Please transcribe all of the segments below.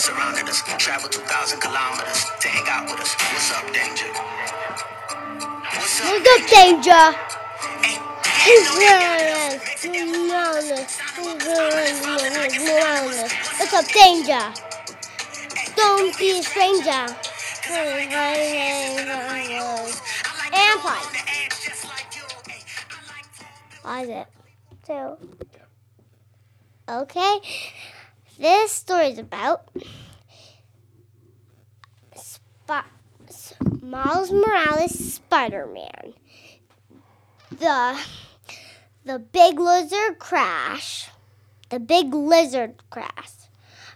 done surrounded us. Travel 2,000 kilometers to hang out with us. What's up, danger? What's up, What's up, danger? What's up, danger? Don't be a stranger. And play. Pause it. So, okay. This story is about Sp- Miles Morales Spider-Man. The the big lizard crash. The big lizard crash.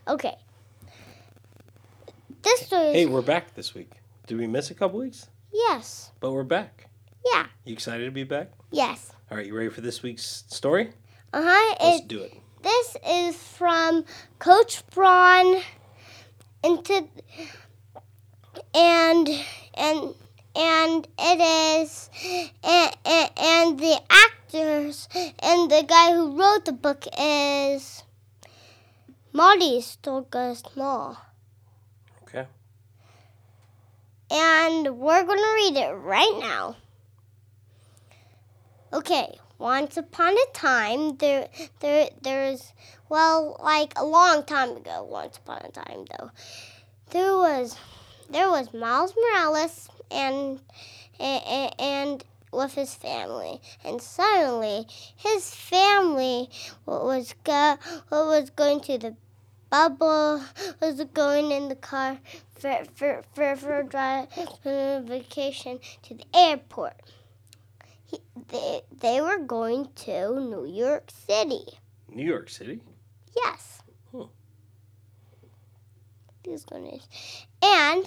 Okay. This story Hey, we're back this week. Did we miss a couple weeks? yes. But we're back. Yeah. You excited to be back? Yes. All right, you ready for this week's story? Uh-huh. Let's It do it. This is from Coach Braun into and and and it is and, and, and the actors and the guy who wrote the book is Marty Stolga Small. Okay. And we're gonna read it right now. Okay, once upon a time there there there's well like a long time ago, once upon a time though. There was there was Miles Morales and and, and with his family, and suddenly his family was go what was going to the bubble, was going in the car for for for for a drive for a vacation to the airport. He, they they were going to New York City. New York City. Yes. Huh. These going and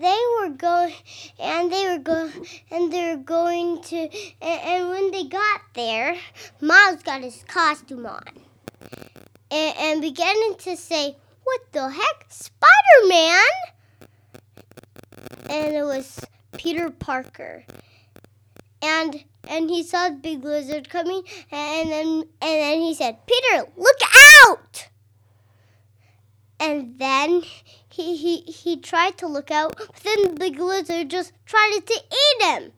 they were going and they were going and they were going to and, and when they got there, Miles got his costume on and, and beginning to say, "What the heck, Spider Man!" And it was Peter Parker. And and he saw the big lizard coming, and then and then he said, "Peter, look out!" And then he he he tried to look out, but then the big lizard just tried to eat him.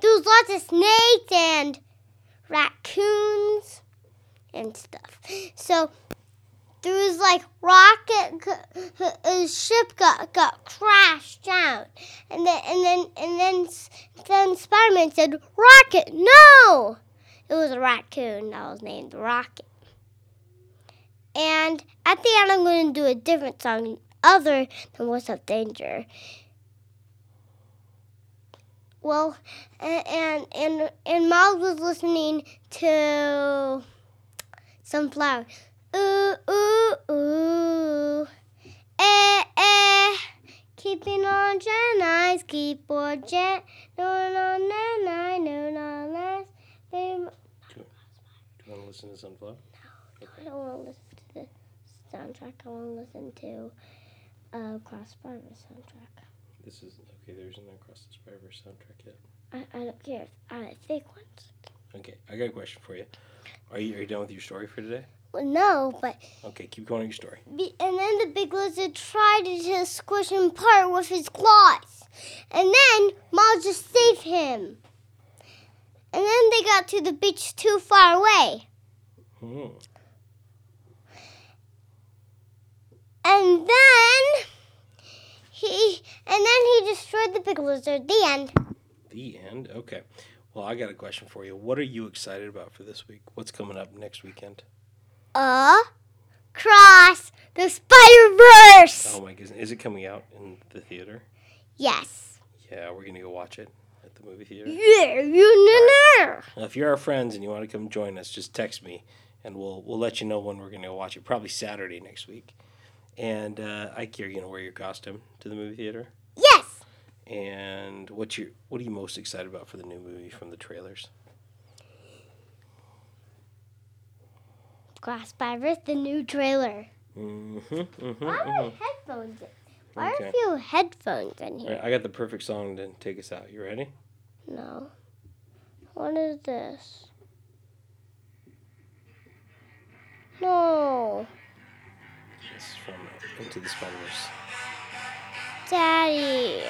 There was lots of snakes and raccoons and stuff. So there was like rocket, his ship got got crashed down, and then and then and then then Spider-Man said, "Rocket, no!" It was a raccoon that was named Rocket. And at the end, I'm going to do a different song other than "What's Up Danger." Well, and and and, Miles was listening to Sunflower. Ooh, ooh, ooh. Eh, eh. Keeping on jet eyes, keep on jet. No, no, no, no, no, no, less. Babe, Do you want to listen to Sunflower? No, I don't want to listen to the soundtrack. I want to listen to uh, Cross Spider soundtrack. This is okay. There isn't a Across the Spider-Verse soundtrack yet. I, I don't care if I fake ones. Okay, I got a question for you. Are you are you done with your story for today? Well, no, but Okay, keep going on your story. Be- and then the big lizard tried to squish him apart with his claws. And then Miles just saved him. And then they got to the beach too far away. Hmm. And then he and then he destroyed the big lizard. The end. The end. Okay. Well, I got a question for you. What are you excited about for this week? What's coming up next weekend? Across the Spider Verse. Oh my goodness, is it coming out in the theater? Yes. Yeah, we're gonna go watch it at the movie theater. Yeah, you know. Well, if you're our friends and you want to come join us, just text me, and we'll we'll let you know when we're gonna go watch it. Probably Saturday next week. And uh, Ike, you're gonna wear your costume to the movie theater. Yes. And what's your what are you most excited about for the new movie from the trailers? Spider Verse, the new trailer. Mm-hmm. mm-hmm, Why are mm-hmm. my headphones? in- Why Okay. are a few headphones in here? right, I got the perfect song to take us out. You ready? No. What is this? No. This is from Into the Spider Verse. Daddy.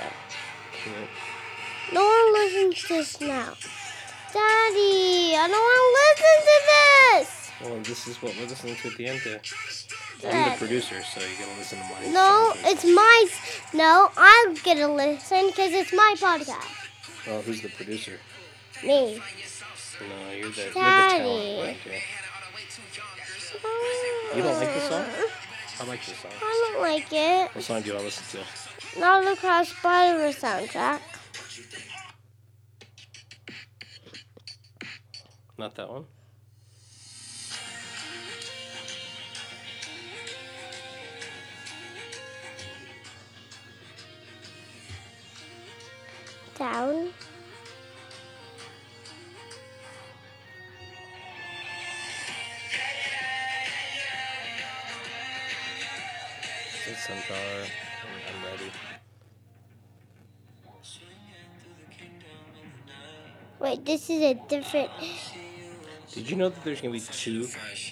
No one listens to this now. Daddy, I don't want to listen to this. Well, this is what we're listening to at the end there. I'm the producer, so you gotta listen to my. No, it's my. No, I'm gonna listen because it's my podcast. Well, who's the producer? Me. No, you're the, you're the Daddy. Right. You don't like this song? I like this song. I don't like it. What song do you want to listen to? Not the Cross Spider soundtrack. Not that one. Down. It's. I'm, I'm ready. Wait, this is a different. Did you know that there's gonna be two,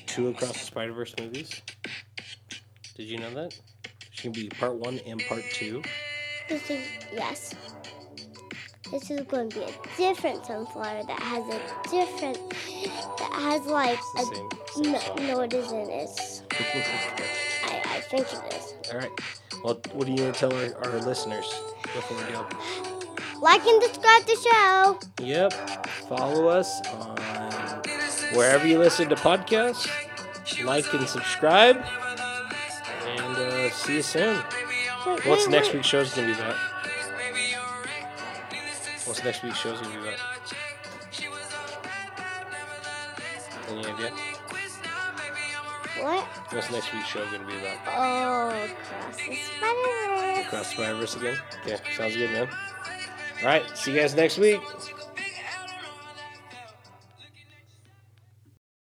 two Across the Spider Verse movies? Did you know that? There's gonna be part one and part two. Yes. This is going to be a different sunflower that has a different. That has like a. same. same No, no, it isn't. It's. I, I think it is. All right. Well, what do you want to tell our, our listeners before we go? Like and subscribe to the show. Yep. Follow us on wherever you listen to podcasts. Like and subscribe. And uh, see you soon. What's next week's show's gonna be about? What's next week's show's gonna be about? Any idea? What? What's next week's show gonna be about? Oh, cross the Spider Verse. Across Spider Verse again? Okay, sounds good, man. All right, see you guys next week.